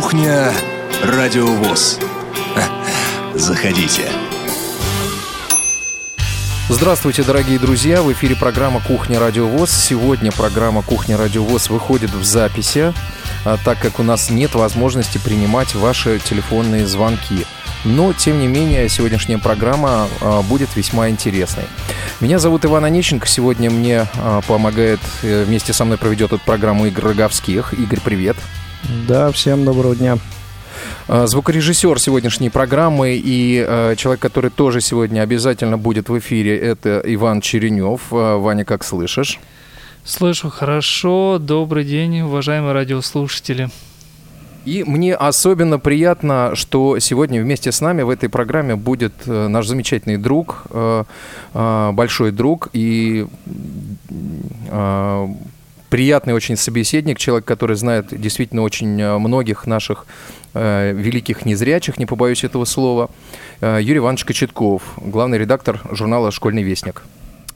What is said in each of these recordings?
Кухня Радиовоз. Заходите. Здравствуйте, дорогие друзья! В эфире программа «Кухня Радиовоз». Сегодня программа «Кухня Радиовоз» выходит в записи, а, так как у нас нет возможности принимать ваши телефонные звонки. Но, тем не менее, сегодняшняя программа а, будет весьма интересной. Меня зовут Иван Онищенко. Сегодня мне а, помогает, э, вместе со мной проведет эту программу Игорь Роговских. Игорь, привет. Да, всем доброго дня. А, звукорежиссер сегодняшней программы и э, человек, который тоже сегодня обязательно будет в эфире, это Иван Черенев. Ваня, как слышишь? Слышу хорошо. Добрый день, уважаемые радиослушатели. И мне особенно приятно, что сегодня вместе с нами в этой программе будет э, наш замечательный друг, э, э, большой друг и приятный очень собеседник, человек, который знает действительно очень многих наших великих незрячих, не побоюсь этого слова, Юрий Иванович Кочетков, главный редактор журнала «Школьный вестник».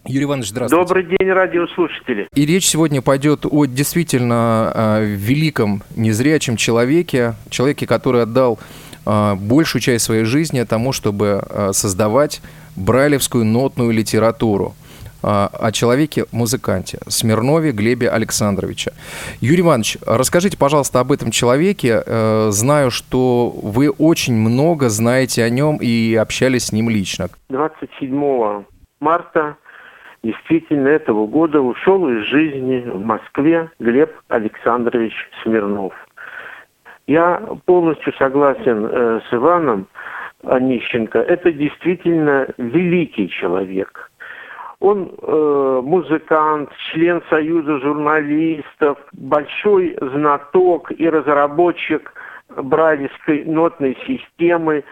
Юрий Иванович, здравствуйте. Добрый день, радиослушатели. И речь сегодня пойдет о действительно э, великом незрячем человеке, человеке, который отдал э, большую часть своей жизни тому, чтобы э, создавать брайлевскую нотную литературу о человеке-музыканте Смирнове Глебе Александровиче. Юрий Иванович, расскажите, пожалуйста, об этом человеке. Знаю, что вы очень много знаете о нем и общались с ним лично. 27 марта действительно этого года ушел из жизни в Москве Глеб Александрович Смирнов. Я полностью согласен э, с Иваном Онищенко. Это действительно великий человек. Он э, музыкант, член Союза журналистов, большой знаток и разработчик брайлевской нотной системы.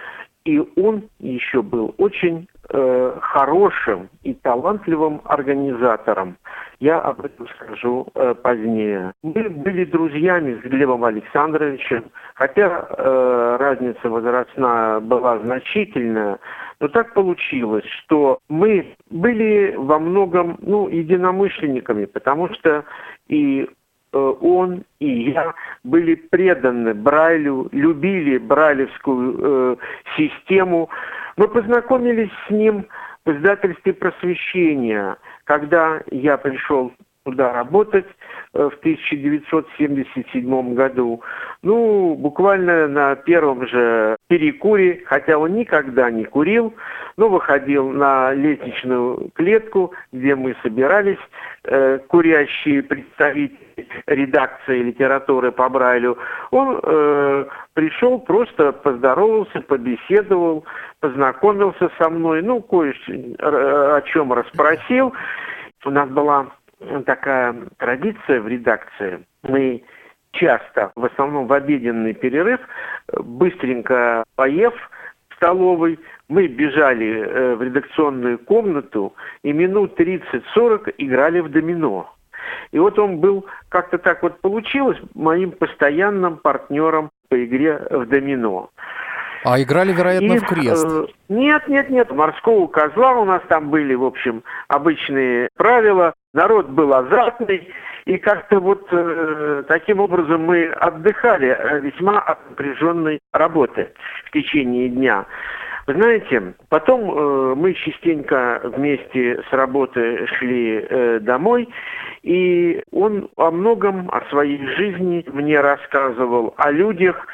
И он еще был очень э, хорошим и талантливым организатором. Я об этом скажу э, позднее. Мы были друзьями с Глебом Александровичем, хотя э, разница возрастная была значительная, но так получилось, что мы были во многом ну, единомышленниками, потому что и э, он и я были преданы Брайлю, любили брайлевскую э, систему. Мы познакомились с ним в издательстве «Просвещение», когда я пришел туда работать э, в 1977 году. Ну, буквально на первом же перекуре, хотя он никогда не курил, но выходил на лестничную клетку, где мы собирались, э, курящие представители редакции литературы по Брайлю. Он э, пришел, просто поздоровался, побеседовал, познакомился со мной, ну, кое о чем расспросил. У нас была такая традиция в редакции. Мы часто, в основном в обеденный перерыв, быстренько поев в столовой, мы бежали э, в редакционную комнату и минут 30-40 играли в домино. И вот он был, как-то так вот получилось, моим постоянным партнером по игре в домино. А играли, вероятно, и, в крест. Э, нет, нет, нет. Морского козла у нас там были, в общем, обычные правила. Народ был азартный. И как-то вот э, таким образом мы отдыхали э, весьма от напряженной работы в течение дня. Знаете, потом э, мы частенько вместе с работы шли э, домой, и он о многом, о своей жизни мне рассказывал, о людях,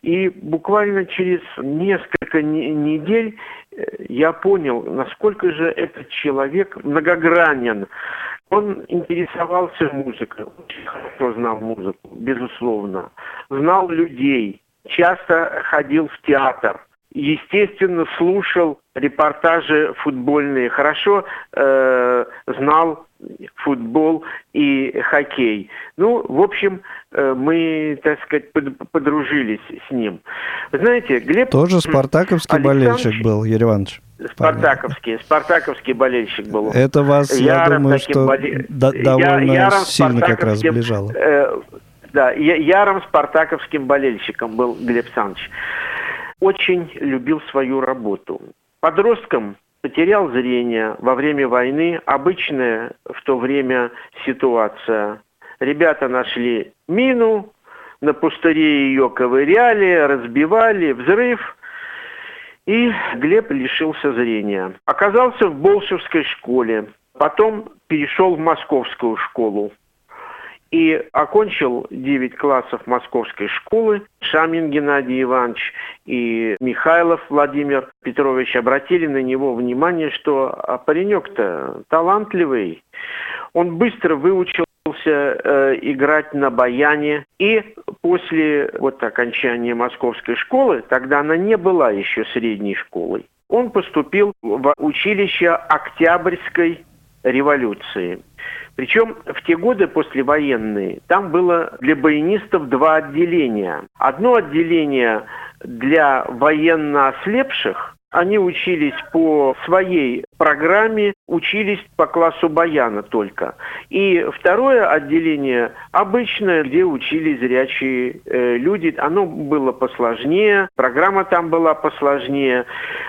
и буквально через несколько недель э, я понял, насколько же этот человек многогранен. Он интересовался музыкой, очень хорошо знал музыку, безусловно. Знал людей, часто ходил в театр, естественно, слушал репортажи футбольные, хорошо э, знал футбол и хоккей. Ну, в общем, э, мы, так сказать, подружились с ним. Знаете, Глеб... Тоже спартаковский болельщик был, Юрий Иванович. Спартаковский, Понятно. спартаковский болельщик был. Это вас, я думаю, что боле... довольно я, сильно как раз сближало. Э, да, ярым спартаковским болельщиком был Глеб Саныч. Очень любил свою работу. Подростком потерял зрение во время войны, обычная в то время ситуация. Ребята нашли мину, на пустыре ее ковыряли, разбивали, взрыв. И Глеб лишился зрения. Оказался в Болшевской школе. Потом перешел в московскую школу и окончил 9 классов московской школы. Шамин Геннадий Иванович и Михайлов Владимир Петрович обратили на него внимание, что а паренек-то талантливый. Он быстро выучился э, играть на баяне. И после вот окончания московской школы, тогда она не была еще средней школой, он поступил в училище Октябрьской революции. Причем в те годы послевоенные там было для баянистов два отделения. Одно отделение для военно ослепших, они учились по своей программе, учились по классу баяна только. И второе отделение обычное, где учились зрячие э, люди, оно было посложнее, программа там была посложнее.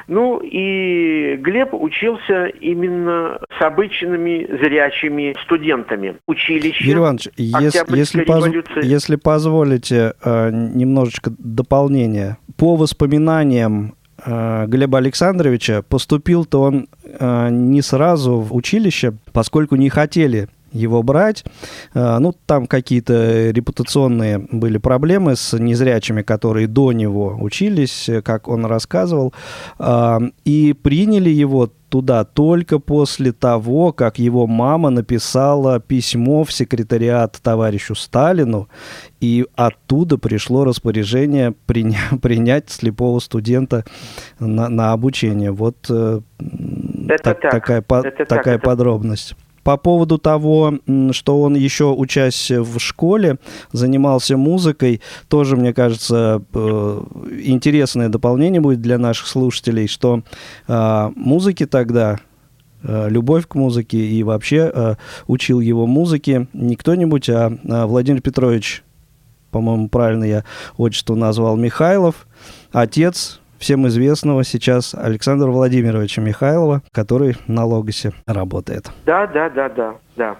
Ну и Глеб учился именно с обычными зрячими студентами. Училище. Юрий Иванович, если, если, поз... если позволите э, немножечко дополнения. По воспоминаниям Глеба Александровича, поступил-то он э, не сразу в училище, поскольку не хотели его брать. Э, ну, там какие-то репутационные были проблемы с незрячими, которые до него учились, как он рассказывал. И приняли его туда только после того, как его мама написала письмо в секретариат товарищу Сталину, и оттуда пришло распоряжение приня- принять слепого студента на, на обучение. Вот э, это так, так. такая, это такая так, подробность. Это... По поводу того, что он еще учась в школе, занимался музыкой, тоже, мне кажется, э, интересное дополнение будет для наших слушателей, что а, музыки тогда э, любовь к музыке и вообще э, учил его музыке не кто-нибудь, а, а Владимир Петрович, по-моему, правильно я отчество назвал, Михайлов, отец всем известного сейчас Александра Владимировича Михайлова, который на Логосе работает. Да, да, да, да, да.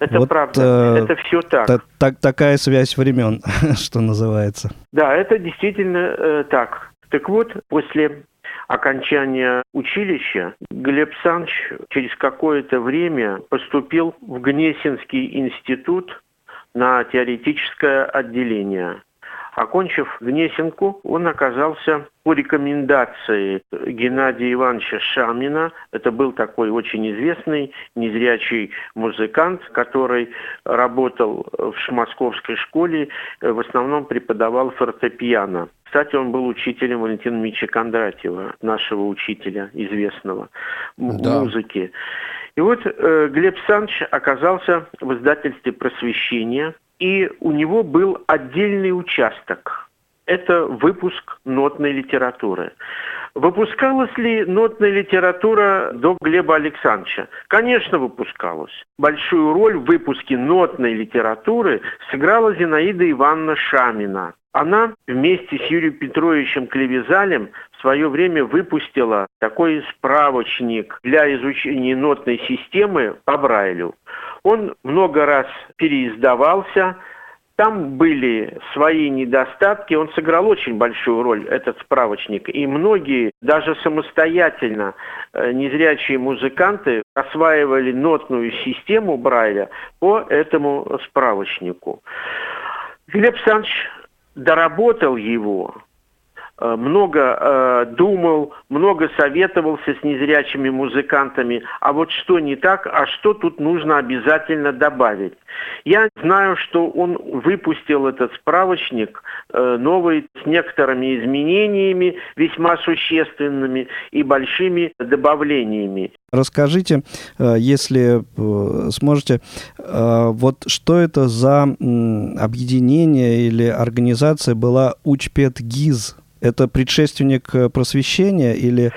Это вот, правда, э, это все так. Та, та, такая связь времен, что называется. Да, это действительно э, так. Так вот, после окончания училища Глеб Санч через какое-то время поступил в Гнесинский институт на теоретическое отделение. Окончив Гнесинку, он оказался по рекомендации Геннадия Ивановича Шамина. Это был такой очень известный незрячий музыкант, который работал в московской школе, в основном преподавал фортепиано. Кстати, он был учителем Валентина Мича Кондратьева, нашего учителя известного да. музыки. И вот э, Глеб Санч оказался в издательстве «Просвещение», и у него был отдельный участок. Это выпуск нотной литературы. Выпускалась ли нотная литература до Глеба Александровича? Конечно, выпускалась. Большую роль в выпуске нотной литературы сыграла Зинаида Ивановна Шамина. Она вместе с Юрием Петровичем Клевизалем в свое время выпустила такой справочник для изучения нотной системы по Брайлю. Он много раз переиздавался, там были свои недостатки, он сыграл очень большую роль, этот справочник. И многие, даже самостоятельно, э, незрячие музыканты осваивали нотную систему Брайля по этому справочнику. Глеб Александрович доработал его, много э, думал, много советовался с незрячими музыкантами, а вот что не так, а что тут нужно обязательно добавить. Я знаю, что он выпустил этот справочник э, новый с некоторыми изменениями, весьма существенными и большими добавлениями. Расскажите, э, если э, сможете, вот что это за объединение или организация была Учпет ГИЗ? Это предшественник э, просвещения или...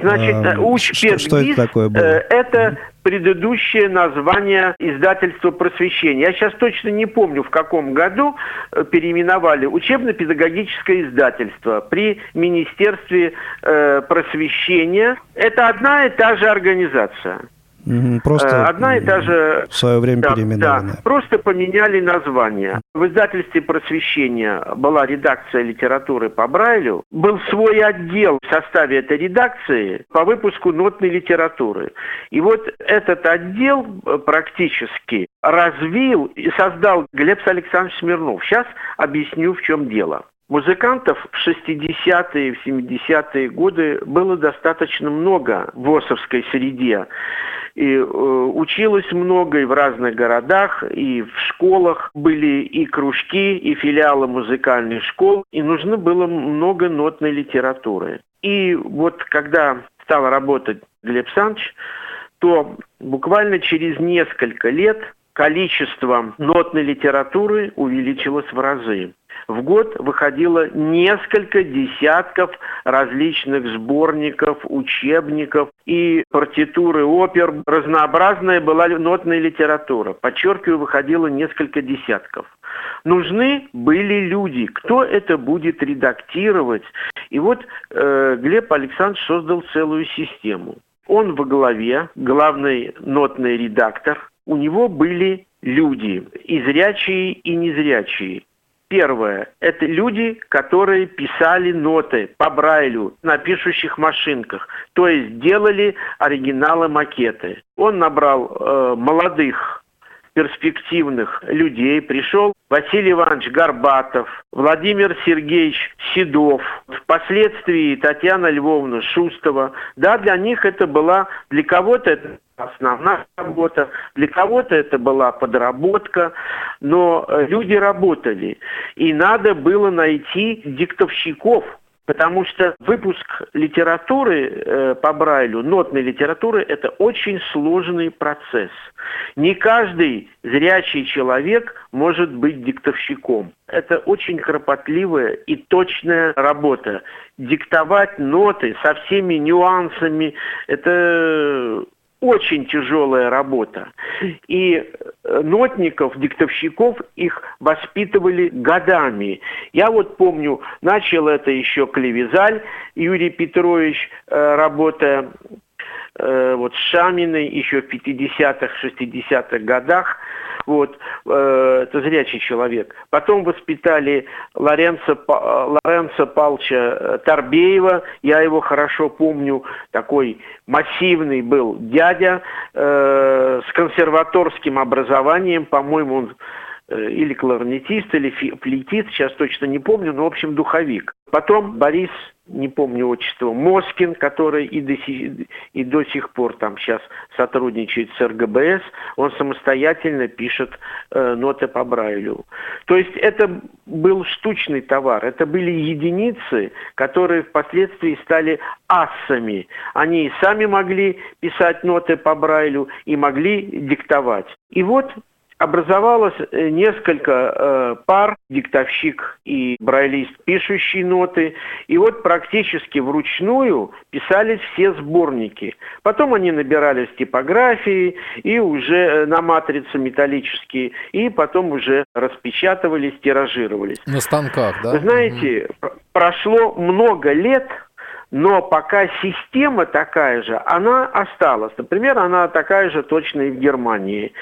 Значит, э, Учпедгиз что, что это такое было? Э, это предыдущее название издательства просвещения. Я сейчас точно не помню, в каком году э, переименовали учебно-педагогическое издательство при Министерстве э, просвещения. Это одна и та же организация. Просто э, одна и та же... В свое время да, переименованная. Да, просто поменяли название. В издательстве «Просвещение» была редакция литературы по Брайлю. Был свой отдел в составе этой редакции по выпуску нотной литературы. И вот этот отдел э, практически развил и создал Глеб Александрович Смирнов. Сейчас объясню, в чем дело. Музыкантов в 60-е, в 70-е годы было достаточно много в ОСовской среде. И э, училось много и в разных городах, и в школах были и кружки, и филиалы музыкальных школ, и нужно было много нотной литературы. И вот когда стал работать Глеб Санч, то буквально через несколько лет количество нотной литературы увеличилось в разы в год выходило несколько десятков различных сборников, учебников и партитуры опер. Разнообразная была нотная литература. Подчеркиваю, выходило несколько десятков. Нужны были люди. Кто это будет редактировать? И вот э, Глеб Александрович создал целую систему. Он во главе, главный нотный редактор. У него были люди, и зрячие, и незрячие. Первое – это люди, которые писали ноты по Брайлю на пишущих машинках, то есть делали оригиналы макеты. Он набрал э, молодых перспективных людей. Пришел Василий Иванович Горбатов, Владимир Сергеевич Седов, впоследствии Татьяна Львовна Шустова. Да, для них это была, для кого-то это основная работа, для кого-то это была подработка, но э, люди работали. И надо было найти диктовщиков, Потому что выпуск литературы э, по Брайлю, нотной литературы, это очень сложный процесс. Не каждый зрячий человек может быть диктовщиком. Это очень кропотливая и точная работа. Диктовать ноты со всеми нюансами, это очень тяжелая работа. И э, нотников, диктовщиков, их воспитывали годами. Я вот помню, начал это еще Клевизаль Юрий Петрович, э, работая э, вот Шаминой еще в 50-х, 60-х годах. Вот, э, это зрячий человек. Потом воспитали Лоренцо, Лоренцо Палча э, Торбеева, я его хорошо помню, такой массивный был дядя э, с консерваторским образованием, по-моему, он или кларнетист, или флейтист, сейчас точно не помню, но, в общем, духовик. Потом Борис не помню отчество, Москин, который и до, сих, и до сих пор там сейчас сотрудничает с РГБС, он самостоятельно пишет э, ноты по Брайлю. То есть это был штучный товар, это были единицы, которые впоследствии стали ассами. Они и сами могли писать ноты по Брайлю и могли диктовать. И вот образовалось э, несколько э, пар, диктовщик и брайлист, пишущие ноты. И вот практически вручную писались все сборники. Потом они набирались типографии и уже э, на матрицы металлические, и потом уже распечатывались, тиражировались. На станках, да? Вы знаете, угу. прошло много лет, но пока система такая же, она осталась. Например, она такая же точно и в Германии,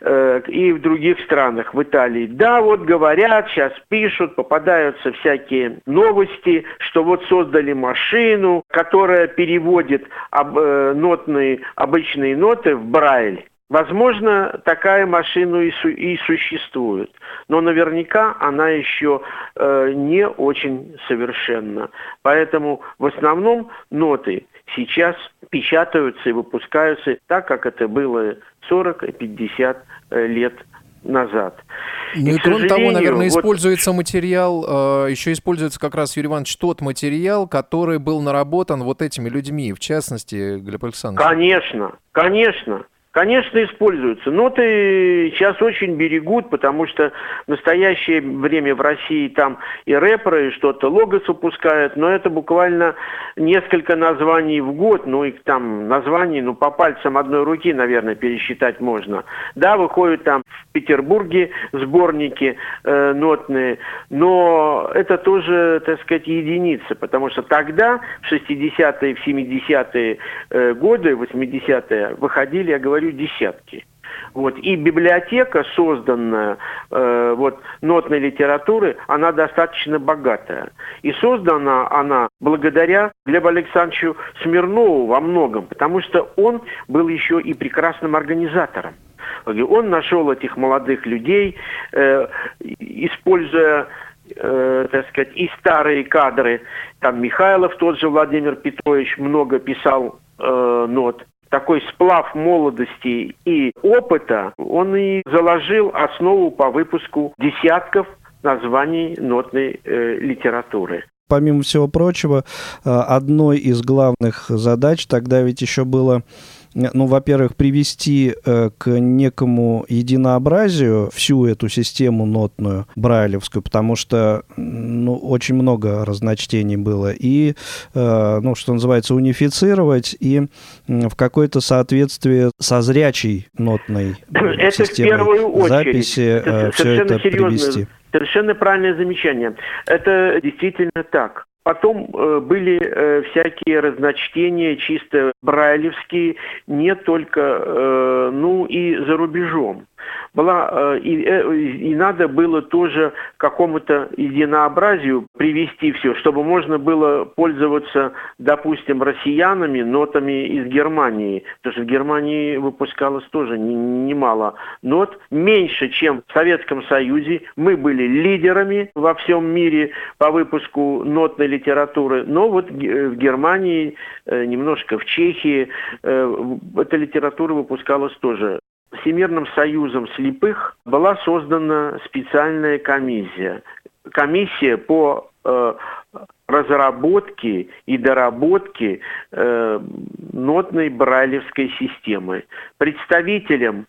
э, и в других странах, в Италии. Да, вот говорят, сейчас пишут, попадаются всякие новости, что вот создали машину, которая переводит об, э, нотные, обычные ноты в Брайль. Возможно, такая машина и, су и существует, но наверняка она еще э, не очень совершенна. Поэтому в основном ноты сейчас печатаются и выпускаются так, как это было 40 и 50 э, лет назад. Ну и, и кроме того, наверное, вот... используется материал, э, еще используется как раз, Юрий Иванович, тот материал, который был наработан вот этими людьми, в частности, Глеб Александрович. Конечно, конечно. Конечно, используются. Ноты сейчас очень берегут, потому что в настоящее время в России там и рэперы, и что-то логос выпускают, но это буквально несколько названий в год, ну и там названий, ну по пальцам одной руки, наверное, пересчитать можно. Да, выходят там в Петербурге сборники э, нотные, но это тоже, так сказать, единицы, потому что тогда, в 60-е, в 70-е э, годы, 80-е, выходили, я говорю, говорю, десятки. Вот. И библиотека, созданная э, вот, нотной литературы, она достаточно богатая. И создана она благодаря Глебу Александровичу Смирнову во многом, потому что он был еще и прекрасным организатором. Он нашел этих молодых людей, э, используя э, так сказать, и старые кадры. Там Михайлов, тот же Владимир Петрович, много писал э, нот такой сплав молодости и опыта, он и заложил основу по выпуску десятков названий нотной э, литературы помимо всего прочего, э, одной из главных задач тогда ведь еще было ну, во-первых, привести э, к некому единообразию всю эту систему нотную, брайлевскую, потому что, ну, очень много разночтений было, и, э, ну, что называется, унифицировать и в какое-то соответствие со зрячей нотной это системой записи это все это привести. Совершенно правильное замечание. Это действительно так. Потом э, были э, всякие разночтения, чисто брайлевские, не только, э, ну и за рубежом была э, и, э, и надо было тоже какому-то единообразию привести все, чтобы можно было пользоваться, допустим, россиянами нотами из Германии, потому что в Германии выпускалось тоже немало нот, меньше, чем в Советском Союзе. Мы были лидерами во всем мире по выпуску нотной литературы, но вот в Германии, э, немножко в Чехии эта литература выпускалась тоже Всемирным союзом слепых была создана специальная комиссия. Комиссия по э, разработке и доработке э, нотной брайлевской системы. Представителем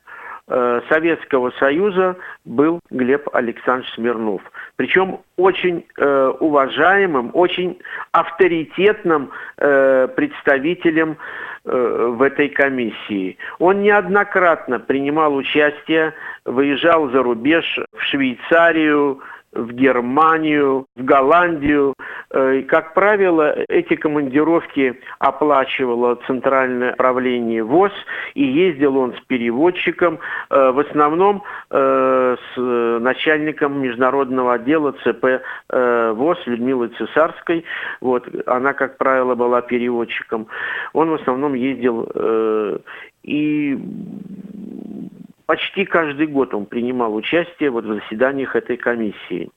э, Советского Союза был Глеб Александрович Смирнов. Причем очень э, уважаемым, очень авторитетным э, представителем Э, в этой комиссии. Он неоднократно принимал участие, выезжал за рубеж в Швейцарию, в Германию, в Голландию. Э, и, как правило, эти командировки оплачивало Центральное правление ВОЗ, и ездил он с переводчиком, э, в основном э, с начальником международного отдела ЦП ВОЗ Людмилой Цесарской. Вот, она, как правило, была переводчиком. Он в основном ездил и Почти каждый год он принимал участие вот в заседаниях этой комиссии.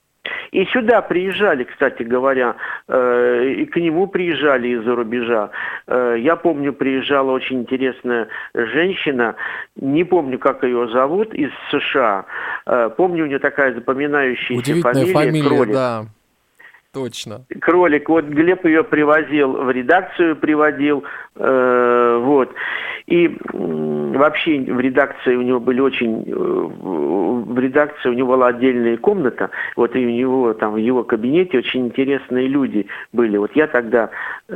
И сюда приезжали, кстати говоря, э, и к нему приезжали из-за рубежа. Э, я помню, приезжала очень интересная женщина, не помню, как ее зовут, из США. Э, помню, у нее такая запоминающаяся фамилия, фамилия Кролик. Да. Точно. Кролик. Вот Глеб ее привозил в редакцию, приводил. Э, вот. И вообще в редакции у него были очень... Э, в редакции у него была отдельная комната, вот и у него там в его кабинете очень интересные люди были. Вот я тогда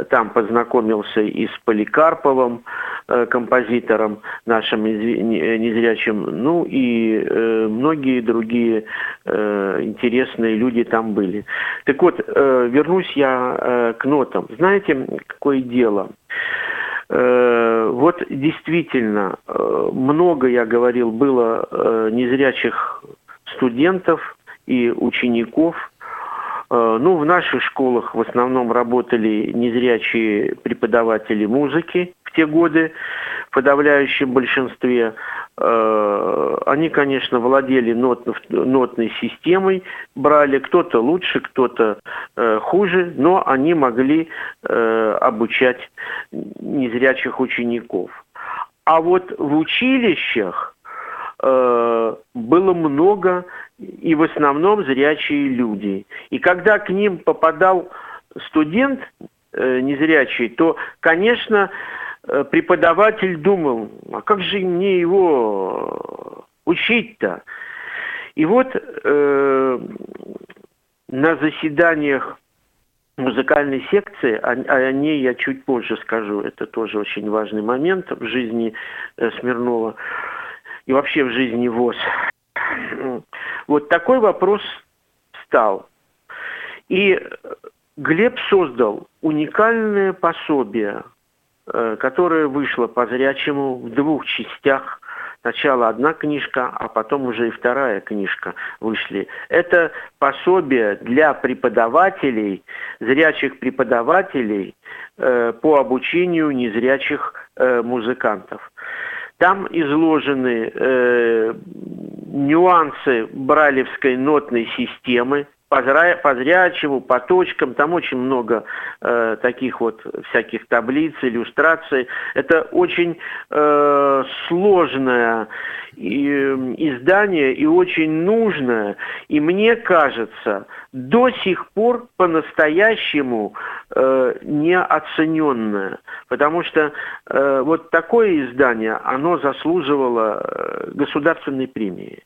там познакомился и с Поликарповым, э, композитором нашим незрячим, ну и э, многие другие интересные люди там были. Так вот, вернусь я к нотам. Знаете, какое дело? Э, вот действительно э, много, я говорил, было э, незрячих студентов и учеников. Ну, в наших школах в основном работали незрячие преподаватели музыки в те годы, в подавляющем большинстве. Э, они, конечно, владели нот, нотной системой, брали кто-то лучше, кто-то э, хуже, но они могли э, обучать незрячих учеников. А вот в училищах было много и в основном зрячие люди. И когда к ним попадал студент э, незрячий, то, конечно, преподаватель думал, а как же мне его учить-то? И вот э, на заседаниях музыкальной секции, о, о ней я чуть позже скажу, это тоже очень важный момент в жизни э, Смирнова и вообще в жизни ВОЗ. Вот такой вопрос стал. И Глеб создал уникальное пособие, э, которое вышло по зрячему в двух частях. Сначала одна книжка, а потом уже и вторая книжка вышли. Это пособие для преподавателей, зрячих преподавателей э, по обучению незрячих э, музыкантов. Там изложены э, нюансы бралевской нотной системы, по, по по точкам, там очень много э, таких вот всяких таблиц, иллюстраций. Это очень э, сложное и, издание и очень нужное, и мне кажется, до сих пор по-настоящему э, неоцененное, потому что э, вот такое издание, оно заслуживало э, государственной премии.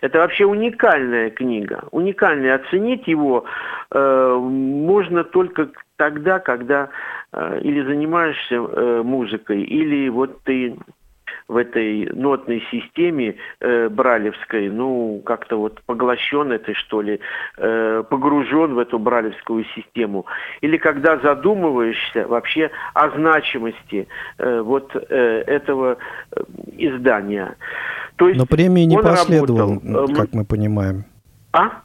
Это вообще уникальная книга. Уникальная. Оценить его э, можно только тогда, когда э, или занимаешься э, музыкой, или вот ты в этой нотной системе э, бралевской, ну, как-то вот поглощен этой, что ли, э, погружен в эту бралевскую систему. Или когда задумываешься вообще о значимости э, вот э, этого э, издания. То есть Но премии не последовало, работал, как мы понимаем. А?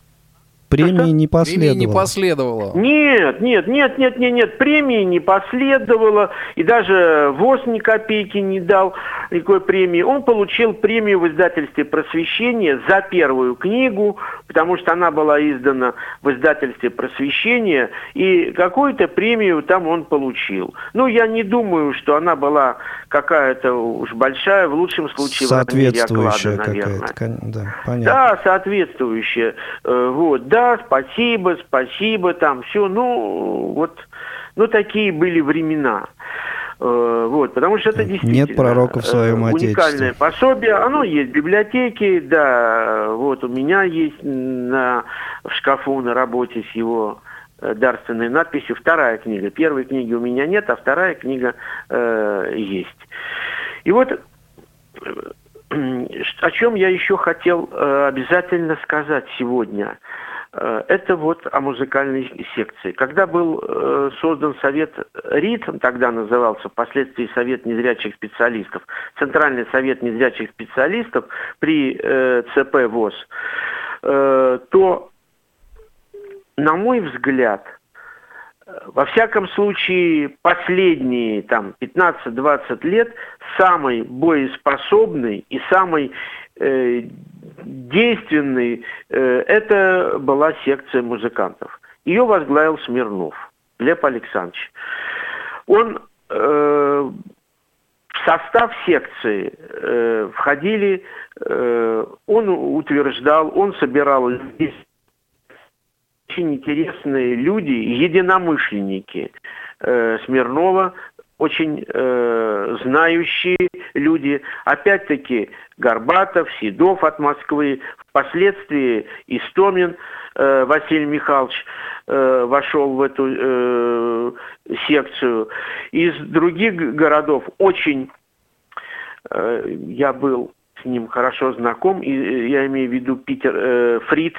Премии не последовало. Премии не последовало. Нет, нет, нет, нет, нет, нет, премии не последовало. И даже ВОЗ ни копейки не дал никакой премии. Он получил премию в издательстве «Просвещение» за первую книгу, потому что она была издана в издательстве «Просвещение», и какую-то премию там он получил. Ну, я не думаю, что она была какая-то уж большая, в лучшем случае соответствующая в размере оклада, наверное. Да, понятно. да, соответствующая. Э, вот, да, спасибо, спасибо, там все, ну, вот, ну, такие были времена. Э, вот, потому что это действительно Нет пророка в своем э, уникальное пособие. Оно есть в библиотеке, да, вот у меня есть на, в шкафу на работе с его э, дарственной надписью вторая книга. Первой книги у меня нет, а вторая книга э, есть. И вот о чем я еще хотел э, обязательно сказать сегодня – это вот о музыкальной секции. Когда был э, создан совет РИТ, тогда назывался, впоследствии Совет незрячих специалистов, Центральный совет незрячих специалистов при э, ЦП ВОЗ, то, на мой взгляд, во всяком случае, последние там 15-20 лет самый боеспособный и самый э, действенный, э, это была секция музыкантов. Ее возглавил Смирнов, Лев Александрович. Он э, в состав секции э, входили, он утверждал, он собирал очень интересные люди, единомышленники Смирнова, очень э, знающие люди. Опять-таки Горбатов, Седов от Москвы, впоследствии Истомин э, Василий Михайлович э, вошел в эту э, секцию. Из других городов очень э, я был с ним хорошо знаком, и э, я имею в виду Питер э, Фрид,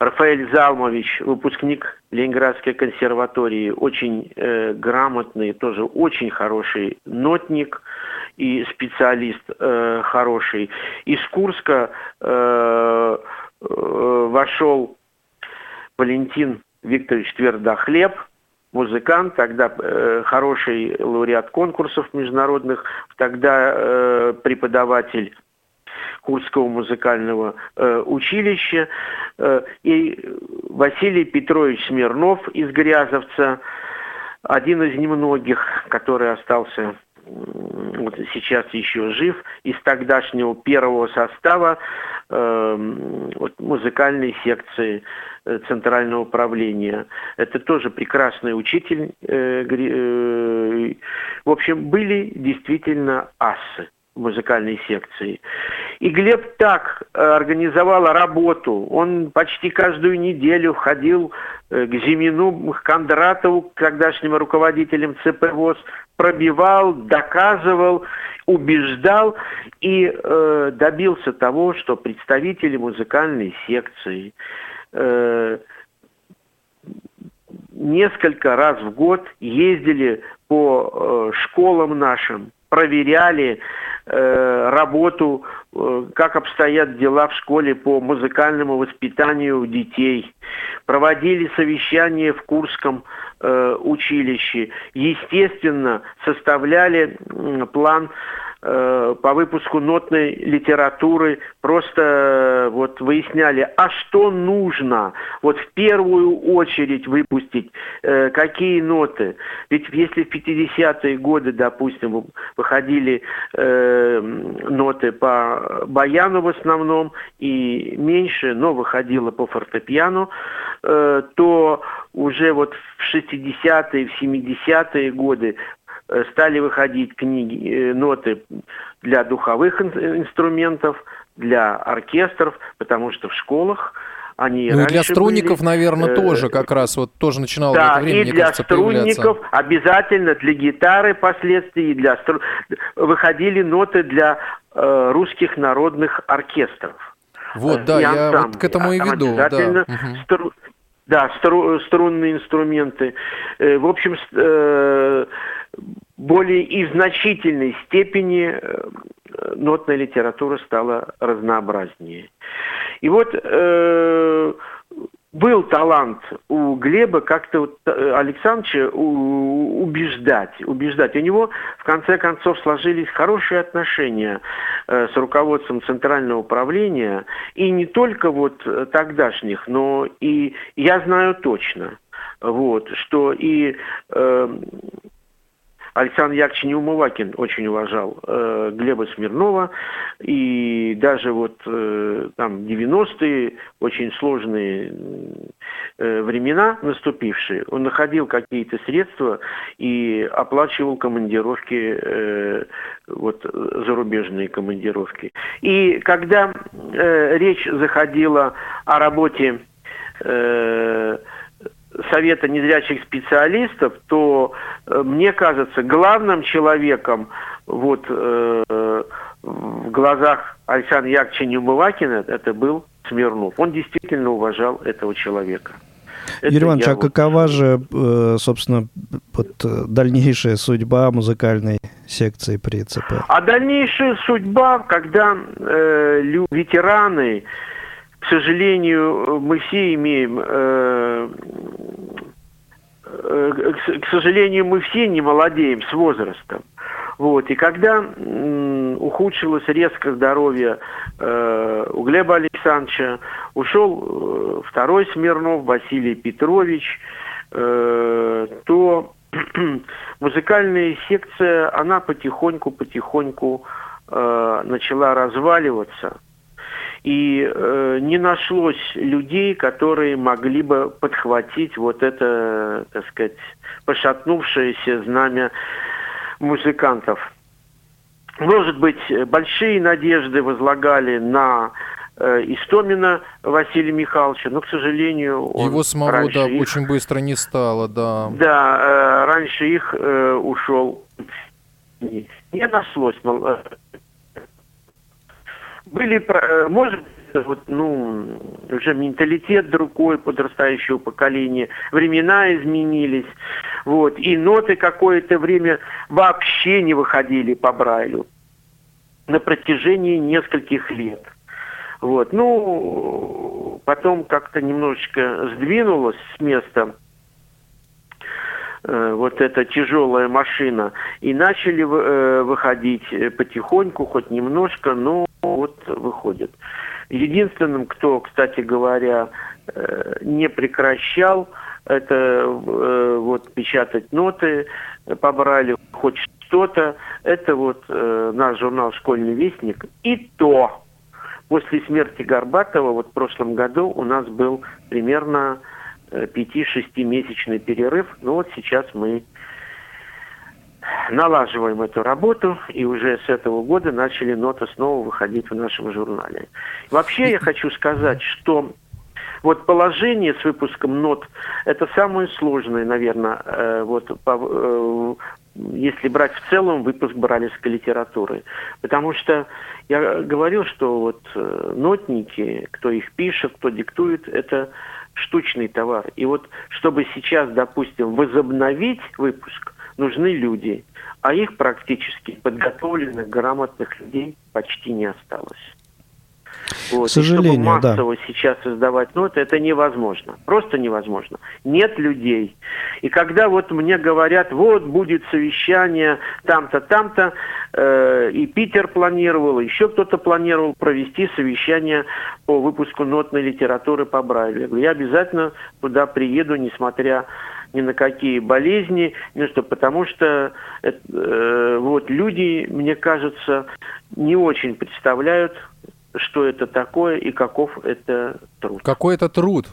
Рафаэль Залмович, выпускник Ленинградской консерватории, очень э, грамотный, тоже очень хороший нотник и специалист э, хороший. Из Курска э, э, вошел Валентин Викторович Твердохлеб, музыкант, тогда э, хороший лауреат конкурсов международных, тогда э, преподаватель Курского музыкального э, училища, э, и Василий Петрович Смирнов из Грязовца, один из немногих, который остался вот сейчас еще жив, из тогдашнего первого состава э, вот, музыкальной секции э, Центрального управления. Это тоже прекрасный учитель. Э, э, в общем, были действительно ассы музыкальной секции. И Глеб так э, организовал работу. Он почти каждую неделю ходил э, к Зимину, к Кондратову, к тогдашним руководителям ЦП ВОЗ, пробивал, доказывал, убеждал и э, добился того, что представители музыкальной секции э, несколько раз в год ездили по э, школам нашим, проверяли э, работу, как обстоят дела в школе по музыкальному воспитанию детей, проводили совещания в Курском э, училище, естественно, составляли э, план Э, по выпуску нотной литературы просто э, вот выясняли, а что нужно вот в первую очередь выпустить, э, какие ноты. Ведь если в 50-е годы, допустим, выходили ноты по баяну в основном и меньше, но выходило по фортепиано, то уже вот в 60-е, в 70-е годы Э, стали выходить книги, э, ноты для духовых инструментов, для оркестров, потому что в школах они ну и для струнников, были, наверное, э, тоже как раз вот тоже начинало да, в это время, и для кажется, струнников появляться. обязательно для гитары последствий, и для стру... выходили ноты для э, русских народных оркестров. Вот, да, я вот к этому и веду. Да. Стру... Да, стру... струнные инструменты. Э, в общем, э, более и в значительной степени э, нотная литература стала разнообразнее. И вот был талант у Глеба как-то вот, э, Александровича убеждать, убеждать. У него в конце концов сложились хорошие отношения э, с руководством Центрального управления, и не только вот тогдашних, но и я знаю точно, вот, что и э, Александр Яковлевич Неумывакин очень уважал э, Глеба Смирнова, и даже вот э, там 90-е, очень сложные э, времена наступившие, он находил какие-то средства и оплачивал командировки, э, вот зарубежные командировки. И когда э, речь заходила о работе э, Совета незрячих специалистов, то э, мне кажется, главным человеком вот э, в глазах Александра Яковлевича Неумывакина это был Смирнов. Он действительно уважал этого человека. Это Юрий Иванович, а вот... какова же, э, собственно, вот, дальнейшая судьба музыкальной секции при ЦП? А дальнейшая судьба, когда э, ветераны к сожалению, мы все имеем, э, э, к сожалению, мы все не молодеем с возрастом. Вот. И когда ухудшилось резко здоровье э, у Глеба Александровича, ушел второй Смирнов, Василий Петрович, то музыкальная секция, она потихоньку-потихоньку начала разваливаться – и э, не нашлось людей, которые могли бы подхватить вот это, так сказать, пошатнувшееся знамя музыкантов. Может быть, большие надежды возлагали на э, Истомина Василия Михайловича, но, к сожалению, он Его самого, да, их, очень быстро не стало, да. Да, э, раньше их э, ушел. Не, не нашлось э, были, э, может вот, ну, уже менталитет другой подрастающего поколения, времена изменились, вот, и ноты какое-то время вообще не выходили по Брайлю на протяжении нескольких лет. Вот, ну, потом как-то немножечко сдвинулось с места вот эта тяжелая машина, и начали э, выходить потихоньку, хоть немножко, но вот выходит. Единственным, кто, кстати говоря, э, не прекращал это э, вот печатать ноты по Брайлю, хоть что-то. Это вот э, наш журнал «Школьный вестник». И то после смерти Горбатова вот в прошлом году у нас был примерно 5-6-месячный перерыв. Ну вот сейчас мы налаживаем эту работу, и уже с этого года начали ноты снова выходить в нашем журнале. Вообще я хочу сказать, что вот положение с выпуском нот – это самое сложное, наверное, э, вот, э, если брать в целом выпуск бралевской литературы. Потому что я говорил, что вот э, нотники, кто их пишет, кто диктует, это штучный товар. И вот чтобы сейчас, допустим, возобновить выпуск, нужны люди, а их практически подготовленных, грамотных людей почти не осталось. Вот. К сожалению, и чтобы массово да. сейчас создавать ноты, это невозможно. Просто невозможно. Нет людей. И когда вот мне говорят, вот будет совещание там-то, там-то, э, и Питер планировал, еще кто-то планировал провести совещание по выпуску нотной литературы по Брайлю. Я обязательно туда приеду, несмотря ни на какие болезни, ни что, потому что э, вот люди, мне кажется, не очень представляют, что это такое и каков это труд. Какой это труд?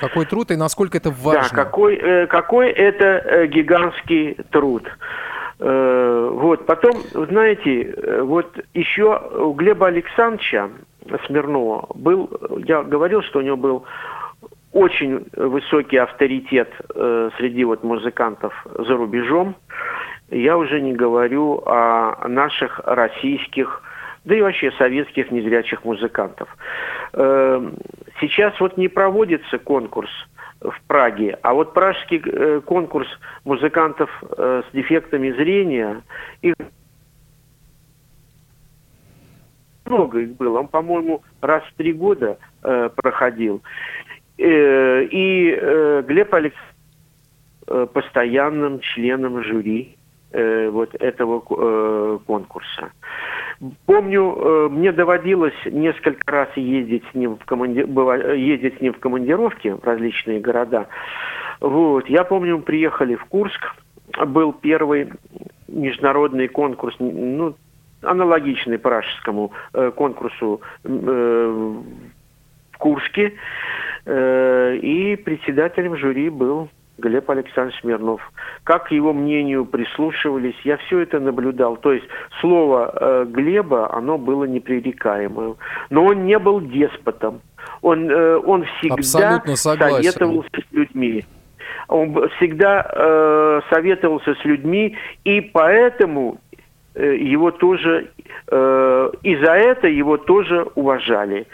Какой труд и насколько это важно? Да, какой, э, какой это э, гигантский труд. Э, вот, потом, знаете, вот еще у Глеба Александровича Смирнова был, я говорил, что у него был очень высокий авторитет э, среди вот музыкантов за рубежом. Я уже не говорю о наших российских да и вообще советских незрячих музыкантов. Эм, сейчас вот не проводится конкурс в Праге, а вот пражский э, конкурс музыкантов э, с дефектами зрения, их много их было. Он, по-моему, раз в три года э, проходил. И Глеб Алексеевич э, постоянным членом жюри э, вот этого э, конкурса. Помню, э, мне доводилось несколько раз ездить с ним в, команди... ездить с ним в командировки в различные города. Вот. Я помню, мы приехали в Курск, был первый международный конкурс, ну, аналогичный пражскому э, конкурсу э, в Курске. Э, и председателем жюри был Глеб Александрович Смирнов. Как к его мнению прислушивались, я все это наблюдал. То есть слово э, Глеба, оно было непререкаемым. Но он не был деспотом. Он, э, он всегда советовался с людьми. Он всегда э, советовался с людьми, и поэтому его тоже, э, и за это его тоже уважали.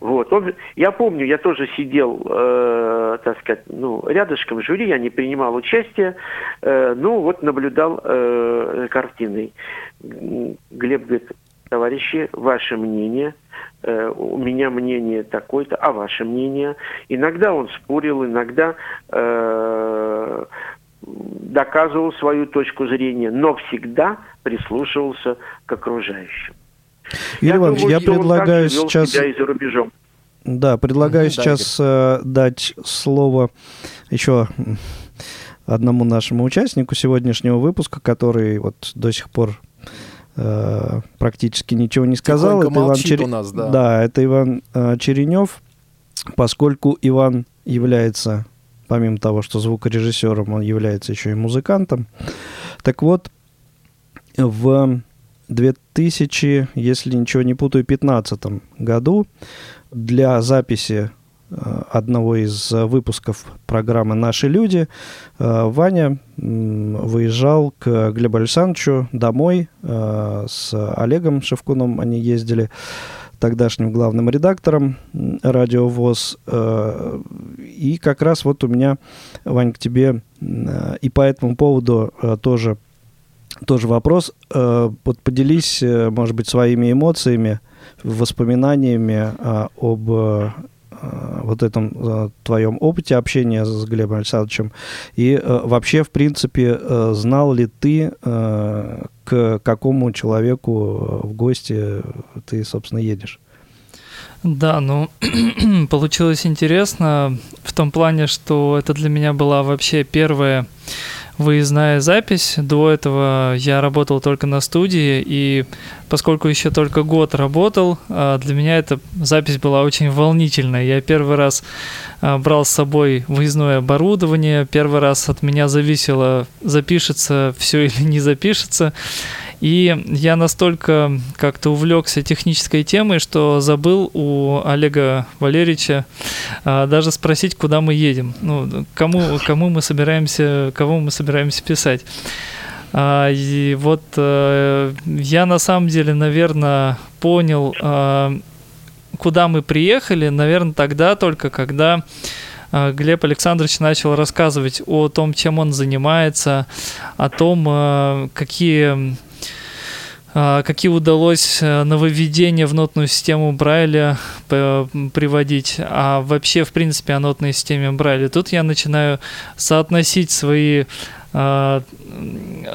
Вот. Он, я помню, я тоже сидел, э, так сказать, ну, рядышком жюри, я не принимал участия, э, ну, вот наблюдал э, картиной. Глеб говорит, товарищи, ваше мнение, э, у меня мнение такое-то, а ваше мнение? Иногда он спорил, иногда э, доказывал свою точку зрения, но всегда прислушивался к окружающим. Юрий я Иванович, думаю, я предлагаю сейчас... и за рубежом. Да, предлагаю сейчас да, дать слово еще одному нашему участнику сегодняшнего выпуска, который вот до сих пор э, практически ничего не сказал. это Иван Чер... у нас, да. Да, это Иван э, Черенев, поскольку Иван является, помимо того, что звукорежиссером, он является еще и музыкантом. Так вот, в 2000, если ничего не путаю, 2015 году для записи э, одного из выпусков программы «Наши люди» э, Ваня выезжал к Глебу Александровичу домой э, с Олегом Шевкуном. Они ездили тогдашним главным редактором радио ВОЗ. И как раз вот у меня, Вань, к тебе и по этому поводу тоже тоже вопрос. Э, вот поделись, э, может быть, своими эмоциями, воспоминаниями а, об э, вот этом твоем опыте общения с Глебом Александровичем. И вообще, в принципе, знал ли ты, к какому человеку в гости ты, собственно, едешь? Да, ну, получилось интересно в том плане, что это для меня была вообще первая выездная запись. До этого я работал только на студии, и поскольку еще только год работал, а, для меня эта запись была очень волнительная. Я первый раз а, брал с собой выездное оборудование, первый раз от меня зависело, запишется все или не запишется. И я настолько как-то увлекся технической темой, что забыл у Олега Валерьевича а, даже спросить, куда мы едем. Ну, кому, кому мы собираемся, кого мы собираемся писать. А, и вот а, я на самом деле, наверное, понял, а, куда мы приехали, наверное, тогда только, когда а, Глеб Александрович начал рассказывать о том, чем он занимается, о том, а, какие какие удалось э, нововведения в нотную систему Брайля приводить, а вообще, в принципе, о нотной системе Брайля. Тут я начинаю соотносить свои а,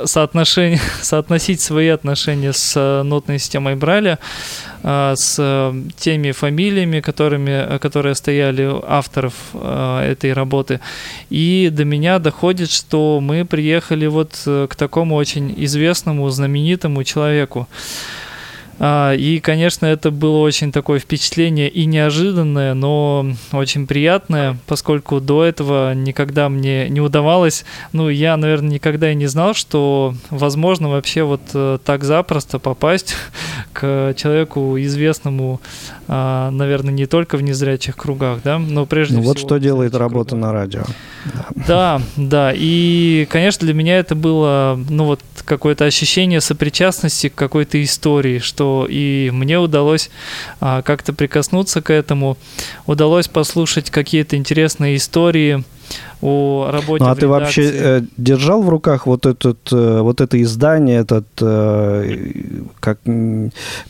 соотношение, соотносить свои отношения с э, нотной системой Брайля, а, с э, теми фамилиями, которыми, которые стояли авторов э, этой работы. И до меня доходит, что мы приехали вот к такому очень известному, знаменитому человеку. А, и, конечно, это было очень такое впечатление и неожиданное, но очень приятное, поскольку до этого никогда мне не удавалось, ну, я, наверное, никогда и не знал, что возможно вообще вот э, так запросто попасть к человеку известному, наверное, не только в незрячих кругах, да, но прежде ну, всего... Вот что делает работа кругах. на радио. Да, да, и, конечно, для меня это было, ну, вот какое-то ощущение сопричастности к какой-то истории, что и мне удалось а, как-то прикоснуться к этому, удалось послушать какие-то интересные истории, о работе. Ну а ты вообще э, держал в руках вот этот э, вот это издание, этот э, как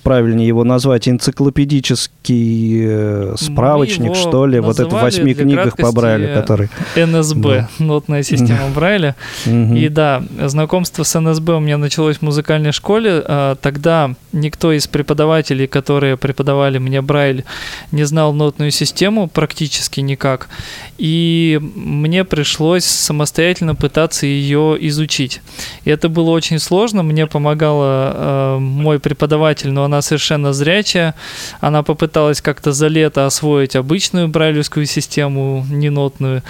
правильнее его назвать, энциклопедический э, справочник, что ли, вот это в восьми книгах по Брайлю, который НСБ, да. нотная система Брайля. И да, знакомство с НСБ у меня началось в музыкальной школе. А, тогда никто из преподавателей, которые преподавали мне Брайль, не знал нотную систему практически никак. И мне пришлось самостоятельно пытаться ее изучить. И это было очень сложно. Мне помогала э, мой преподаватель, но она совершенно зрячая. Она попыталась как-то за лето освоить обычную брайлевскую систему, ненотную.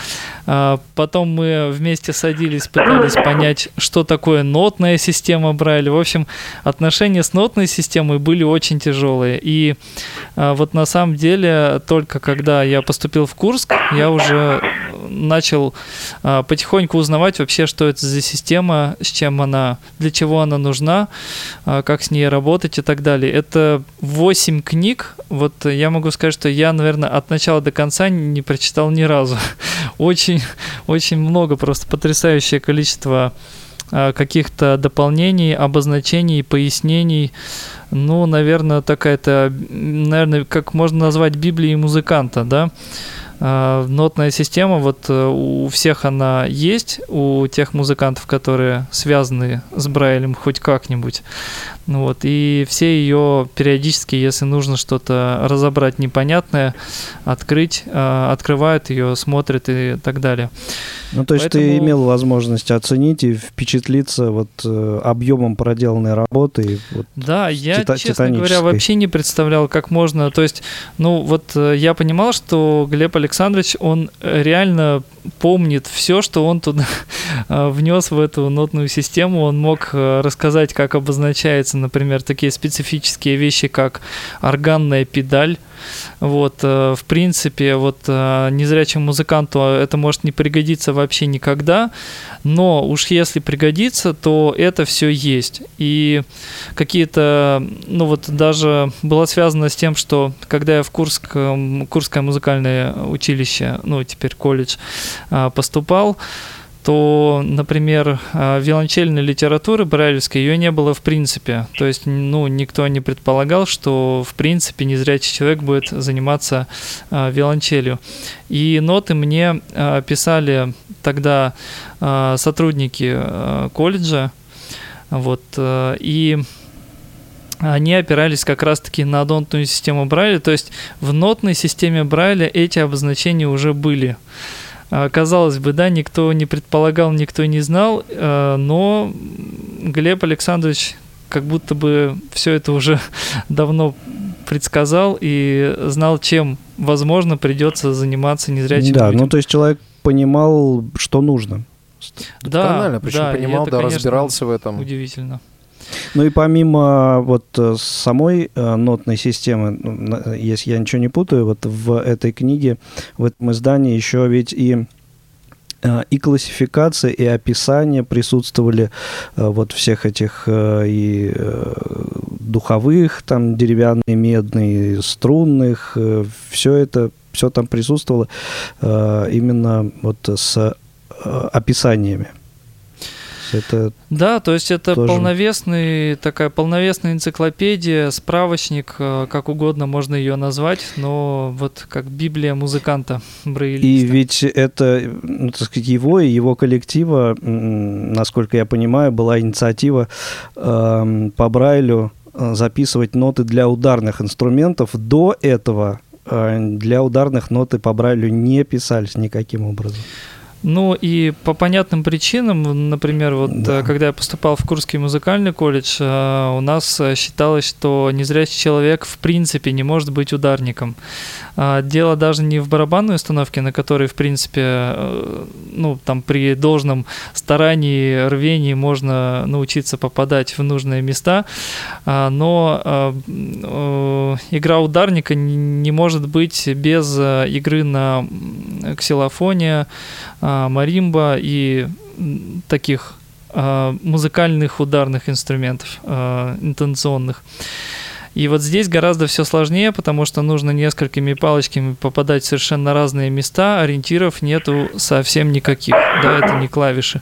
А потом мы вместе садились, пытались понять, что такое нотная система Брайля. В общем, отношения с нотной системой были очень тяжелые. И а, вот на самом деле, только когда я поступил в Курск, я уже начал а, потихоньку узнавать вообще, что это за система, с чем она, для чего она нужна, а, как с ней работать и так далее. Это 8 книг. Вот я могу сказать, что я, наверное, от начала до конца не прочитал ни разу. Очень, очень много, просто потрясающее количество а, каких-то дополнений, обозначений, пояснений. Ну, наверное, такая-то, наверное, как можно назвать Библией музыканта, да? А, нотная система, вот э, у всех она есть, у тех музыкантов, которые связаны с Брайлем хоть как-нибудь. Ну вот, и все ее периодически, если нужно что-то разобрать непонятное, открыть, а, открывают ее, смотрят и так далее. Ну, то есть Поэтому... ты имел возможность оценить и впечатлиться вот э, объемом проделанной работы. Вот, да, я, тита- честно говоря, вообще не представлял, как можно. То есть, ну, вот э, я понимал, что Глеб Александрович, он реально помнит все, что он туда э, внес в эту нотную систему. Он мог рассказать, как обозначается, например, такие специфические вещи, как органная педаль вот, э, в принципе, вот э, незрячему музыканту это может не пригодиться вообще никогда, но уж если пригодится, то это все есть. И какие-то, ну вот даже было связано с тем, что когда я в Курск, Курское музыкальное училище, ну теперь колледж, э, поступал, то, например, а, виолончельной литературы брайлевской ее не было в принципе. То есть, ну, никто не предполагал, что в принципе незрячий человек будет заниматься а, виолончелью. И ноты мне а, писали тогда сотрудники колледжа, вот, и они опирались как раз-таки на нотную систему Брайля, то есть в нотной системе Брайля эти обозначения уже были. Казалось бы, да, никто не предполагал, никто не знал, но Глеб Александрович как будто бы все это уже давно предсказал и знал, чем, возможно, придется заниматься незрячим Да, людям. ну то есть человек понимал, что нужно. Да, причем да, понимал, это, да, конечно, разбирался в этом. Удивительно. Ну и помимо вот э, самой э, нотной системы, ну, если я ничего не путаю, вот в этой книге, в этом издании еще ведь и э, и классификация, и описание присутствовали вот всех этих и духовых, там деревянные, медные, струнных, все это, все там присутствовало именно вот с описаниями это да, то есть это тоже... полновесный такая полновесная энциклопедия, справочник, э, как угодно можно ее назвать, но вот как Библия музыканта брейлиста. И ведь это, ну, так сказать, его и его коллектива, насколько я понимаю, была инициатива э, по Брайлю э, записывать ноты для ударных инструментов. До этого э, для ударных ноты по Брайлю не писались никаким образом. Ну и по понятным причинам, например, вот да. Э, когда я поступал в Курский музыкальный колледж, э, у нас э, считалось, что незрячий человек в принципе не может быть ударником. А, дело даже не в барабанной установке, на которой, в принципе, ну, там при должном старании, рвении можно научиться попадать в нужные места, а, но игра ударника не может быть без игры на ксилофоне, а, маримба и таких а, музыкальных ударных инструментов, а, интенционных. И вот здесь гораздо все сложнее, потому что нужно несколькими палочками попадать в совершенно разные места, ориентиров нету совсем никаких, да, это не клавиши.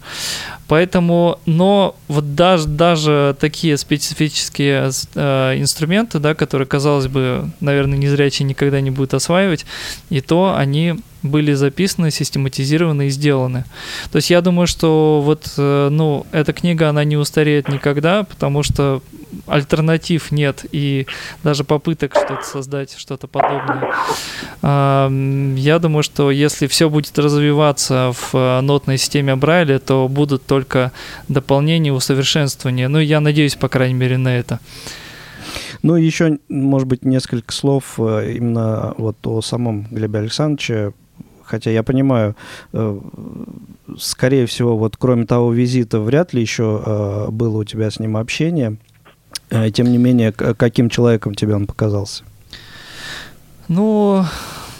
Поэтому, но вот даже, даже такие специфические э, инструменты, да, которые, казалось бы, наверное, незрячие никогда не будут осваивать, и то они были записаны, систематизированы и сделаны. То есть я думаю, что вот, э, ну, эта книга, она не устареет никогда, потому что альтернатив нет, и даже попыток что-то создать, что-то подобное. Я думаю, что если все будет развиваться в э, нотной системе Брайля, то будут только дополнения, усовершенствования. Ну, я надеюсь, по крайней мере, на это. Ну, еще, может быть, несколько слов э, именно вот о самом Глебе Александровиче. Хотя я понимаю, э, скорее всего, вот кроме того визита, вряд ли еще было у тебя с ним общение. Тем не менее, каким человеком тебе он показался? Ну,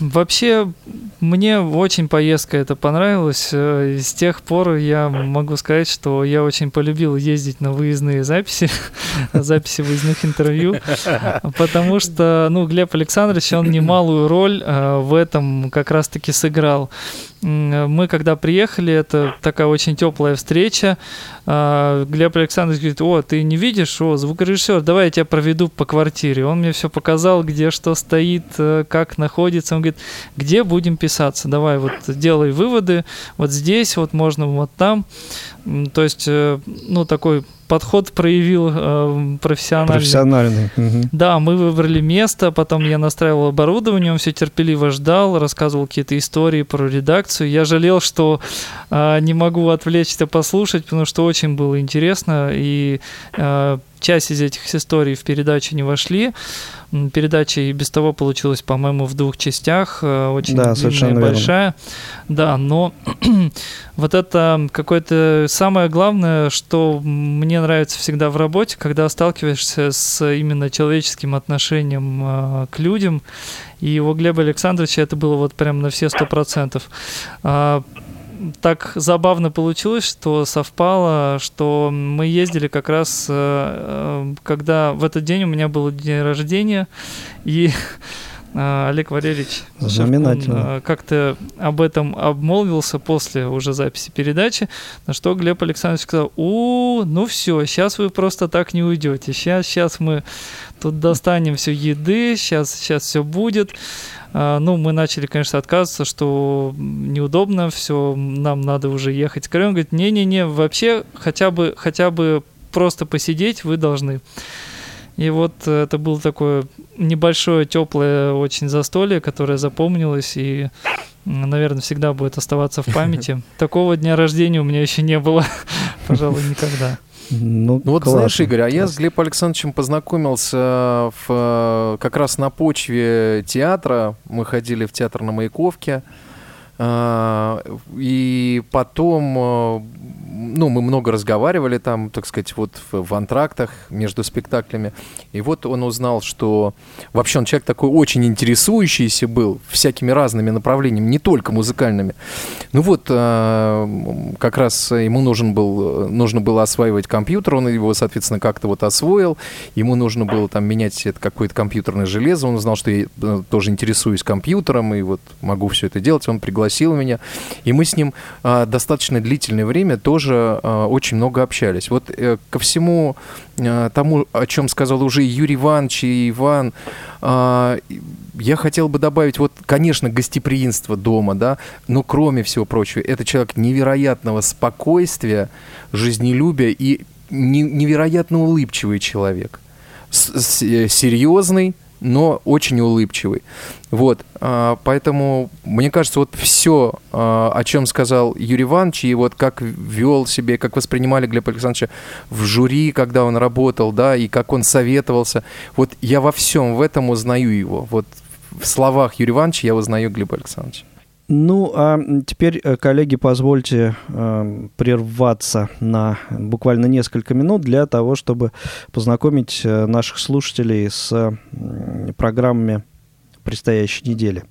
Вообще, мне очень поездка это понравилась. Э, с тех пор я могу сказать, что я очень полюбил ездить на выездные записи, записи выездных интервью, потому что, ну, Глеб Александрович, он немалую роль э, в этом как раз-таки сыграл. Мы когда приехали, это такая очень теплая встреча. А, Глеб Александрович говорит, о, ты не видишь, о, звукорежиссер, давай я тебя проведу по квартире. Он мне все показал, где что стоит, э, как находится. Он говорит, где будем писаться, давай вот делай выводы, вот здесь, вот можно вот там. То есть, э, ну, такой подход проявил э, профессиональный. Профессиональный. Угу. Да, мы выбрали место, потом я настраивал оборудование, он все терпеливо ждал, рассказывал какие-то истории про редакцию. Я жалел, что э, не могу отвлечься послушать, потому что очень было интересно, и э, часть из этих историй в передачу не вошли. Передача и без того получилась, по-моему, в двух частях, э, очень да, длинная, большая. Верно. Да, но вот это какое-то самое главное, что мне нравится всегда в работе, когда сталкиваешься с именно человеческим отношением э, к людям. И у Глеба Александровича это было вот прям на все сто процентов а, так забавно получилось, что совпало, что мы ездили как раз, э, э, когда в этот день у меня был день рождения, и э, Олег Валерьевич как-то об этом обмолвился после уже записи передачи, на что Глеб Александрович сказал, у, ну все, сейчас вы просто так не уйдете, сейчас, сейчас мы тут достанем все еды, сейчас, сейчас все будет. А, ну, мы начали, конечно, отказываться, что неудобно, все, нам надо уже ехать. Скорее он говорит, не-не-не, вообще хотя бы, хотя бы просто посидеть вы должны. И вот это было такое небольшое, теплое очень застолье, которое запомнилось, и наверное, всегда будет оставаться в памяти. Такого дня рождения у меня еще не было, пожалуй, никогда. Ну, ну вот классно. знаешь, Игорь, а я с Глебом Александровичем познакомился в, как раз на почве театра. Мы ходили в театр на Маяковке. И потом э, ну, мы много разговаривали там, так сказать, вот в, антрактах между спектаклями. И вот он узнал, что вообще он человек такой очень интересующийся был всякими разными направлениями, не только музыкальными. Ну вот, э, как раз ему нужен был, нужно было осваивать компьютер, он его, соответственно, как-то вот освоил. Ему нужно было там менять какое-то компьютерное железо. Он узнал, что я э, тоже интересуюсь компьютером и вот могу все это делать. Он пригласил меня. И мы с ним э, достаточно длительное время тоже э, очень много общались. Вот э, ко всему э, тому, о чем сказал уже Юрий Иванович и Иван, э, я хотел бы добавить, вот, конечно, гостеприимство дома, да, но кроме всего прочего, это человек невероятного спокойствия, жизнелюбия и невероятно улыбчивый человек. С -с Серьезный, но очень улыбчивый. Вот, а, поэтому, мне кажется, вот все, а, о чем сказал Юрий Иванович, и вот как вел себе, как воспринимали Глеба Александровича в жюри, когда он работал, да, и как он советовался, вот я во всем в этом узнаю его. Вот в словах Юрия Ивановича я узнаю Глеба Александровича. Ну, а теперь, э, коллеги, позвольте э, прерваться на буквально несколько минут для того, чтобы познакомить э, наших слушателей с э, программами предстоящей недели.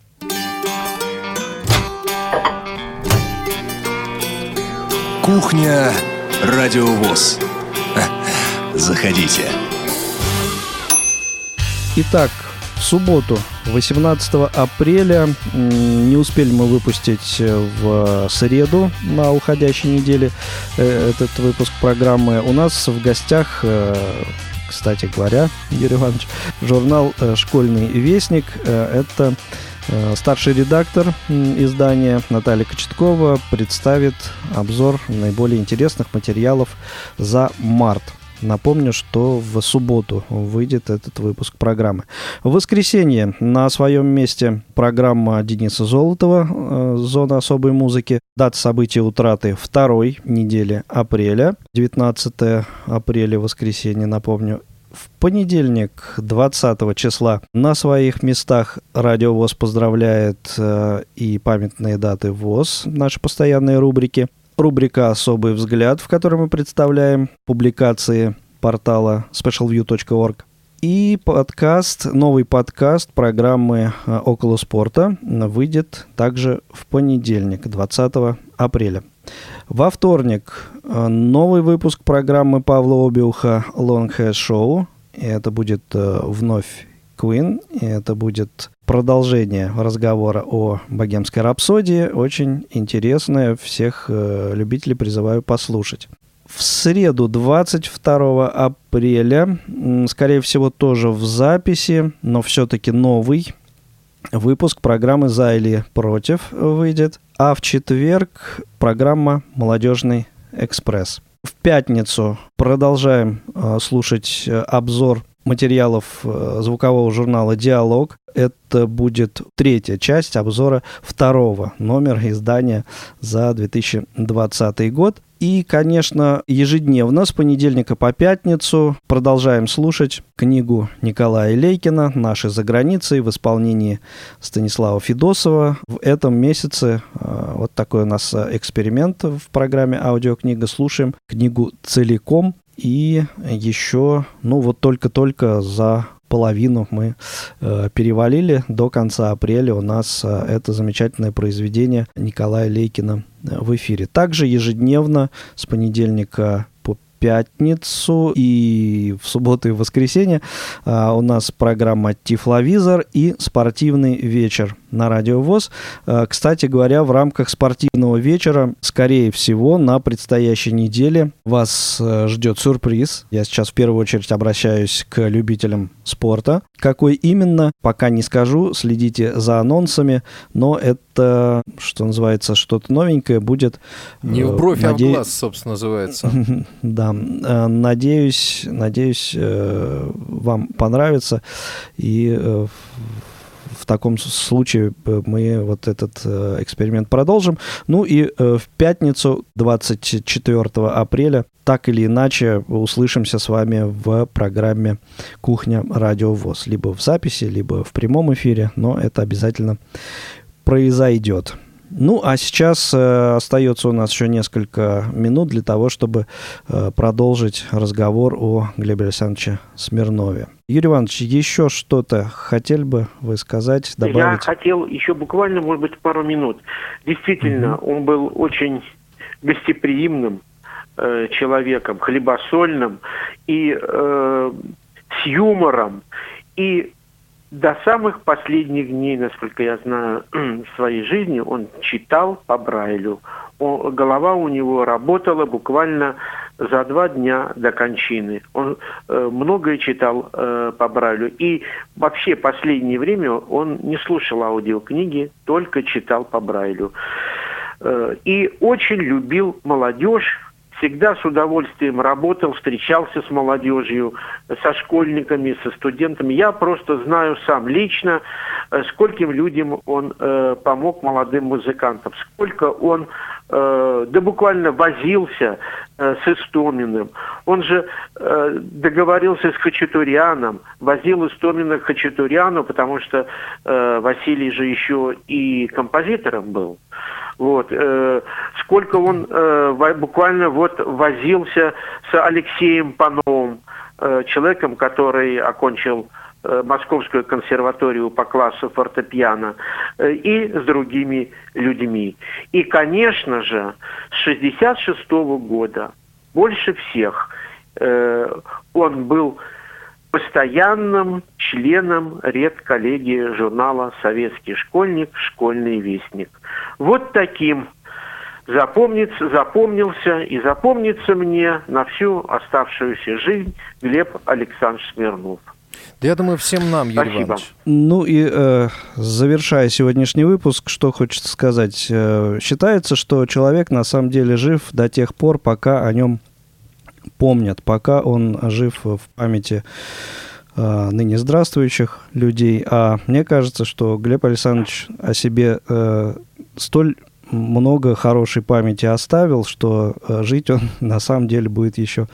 Кухня Радиовоз. Заходите. Итак, в субботу, 18 апреля, не успели мы выпустить э, в среду на уходящей неделе э, этот выпуск программы. У нас в гостях э, кстати говоря, Юрий Иванович, журнал «Школьный вестник». Это старший редактор издания Наталья Кочеткова представит обзор наиболее интересных материалов за март – Напомню, что в субботу выйдет этот выпуск программы. В воскресенье на своем месте программа Дениса Золотова э, «Зона особой музыки». Дата события утраты второй недели апреля. 19 апреля, воскресенье, напомню. В понедельник, 20 числа, на своих местах Радио ВОЗ поздравляет э, и памятные даты ВОЗ, наши постоянные рубрики – рубрика «Особый взгляд», в которой мы представляем публикации портала specialview.org. И подкаст, новый подкаст программы э, «Около спорта» выйдет также в понедельник, 20 апреля. Во вторник э, новый выпуск программы Павла Обиуха «Long Hair Show». И это будет э, вновь Queen, и это будет продолжение разговора о богемской рапсодии. Очень интересное. Всех э, любителей призываю послушать. В среду, 22 апреля, скорее всего, тоже в записи, но все-таки новый выпуск программы «За или против» выйдет. А в четверг программа «Молодежный экспресс». В пятницу продолжаем э, слушать э, обзор материалов э, звукового журнала «Диалог». Это будет третья часть обзора второго номера издания за 2020 год. И, конечно, ежедневно с понедельника по пятницу продолжаем слушать книгу Николая Лейкина «Наши за границей» в исполнении Станислава Федосова. В этом месяце э, вот такой у нас эксперимент в программе «Аудиокнига». Слушаем книгу целиком и еще, ну вот только-только за половину мы э, перевалили. До конца апреля у нас э, это замечательное произведение Николая Лейкина э, в эфире. Также ежедневно с понедельника пятницу и в субботу и воскресенье а, у нас программа «Тифловизор» и «Спортивный вечер» на Радио ВОЗ. А, кстати говоря, в рамках спортивного вечера, скорее всего, на предстоящей неделе вас а, ждет сюрприз. Я сейчас в первую очередь обращаюсь к любителям спорта. Какой именно, пока не скажу, следите за анонсами, но это, что называется, что-то новенькое будет. Не в бровь, наде... а в глаз, собственно, называется. Да, Э, надеюсь, надеюсь, э, вам понравится. И э, в таком случае мы вот этот эксперимент продолжим. Ну и в пятницу, 24 апреля, так или иначе услышимся с вами в программе «Кухня Радио ВОЗ». Либо в записи, либо в прямом эфире, но это обязательно произойдет. Ну, а сейчас э, остается у нас еще несколько минут для того, чтобы э, продолжить разговор о Глебе Александровиче Смирнове. Юрий Иванович, еще что-то хотели бы вы сказать, добавить? Я хотел еще буквально, может быть, пару минут. Действительно, угу. он был очень гостеприимным э, человеком, хлебосольным и э, с юмором. И до самых последних дней, насколько я знаю, в своей жизни он читал по Брайлю. Он, голова у него работала буквально за два дня до кончины. Он э, многое читал э, по Брайлю. И вообще последнее время он не слушал аудиокниги, только читал по Брайлю. Э, и очень любил молодежь, всегда с удовольствием работал, встречался с молодежью, со школьниками, со студентами. Я просто знаю сам лично, э, скольким людям он э, помог молодым музыкантам, сколько он э, да буквально возился э, с Истоминым. Он же э, договорился с Хачатуряном, возил Истомина к Хачатуряну, потому что э, Василий же еще и композитором был. Вот. Э, сколько он э, буквально вот возился с Алексеем Пановым, э, человеком, который окончил Московскую консерваторию по классу фортепиано и с другими людьми. И, конечно же, с 1966 года больше всех он был постоянным членом редколлегии журнала «Советский школьник. Школьный вестник». Вот таким запомнится, запомнился и запомнится мне на всю оставшуюся жизнь Глеб Александрович Смирнов. Да я думаю, всем нам, Юрий Спасибо. Иванович. Ну и э, завершая сегодняшний выпуск, что хочется сказать. Э, считается, что человек на самом деле жив до тех пор, пока о нем помнят, пока он жив в памяти э, ныне здравствующих людей. А мне кажется, что Глеб Александрович о себе э, столь много хорошей памяти оставил, что э, жить он на самом деле будет еще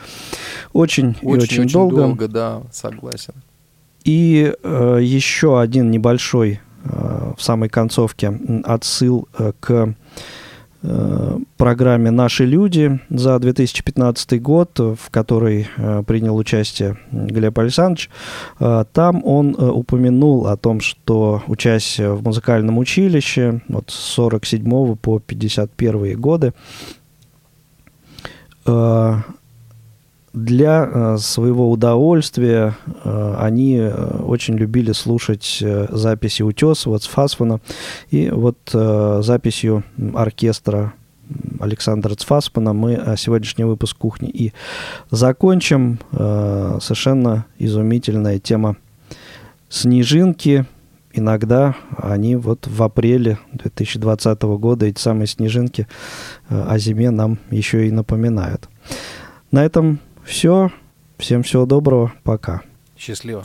очень, очень и очень, очень долго. долго, да, согласен. И э, еще один небольшой э, в самой концовке отсыл э, к программе «Наши люди» за 2015 год, в которой э, принял участие Глеб Александрович. Э, там он упомянул о том, что участие в музыкальном училище от 47 по 51 годы для э, своего удовольствия э, они э, очень любили слушать записи Утесова, Цфасфана. И вот записью оркестра Александра Цфасмана мы сегодняшний выпуск кухни и закончим. Совершенно изумительная тема снежинки. Иногда они вот в апреле 2020 года, эти самые снежинки, о зиме нам еще и напоминают. На этом все. Всем всего доброго. Пока. Счастливо.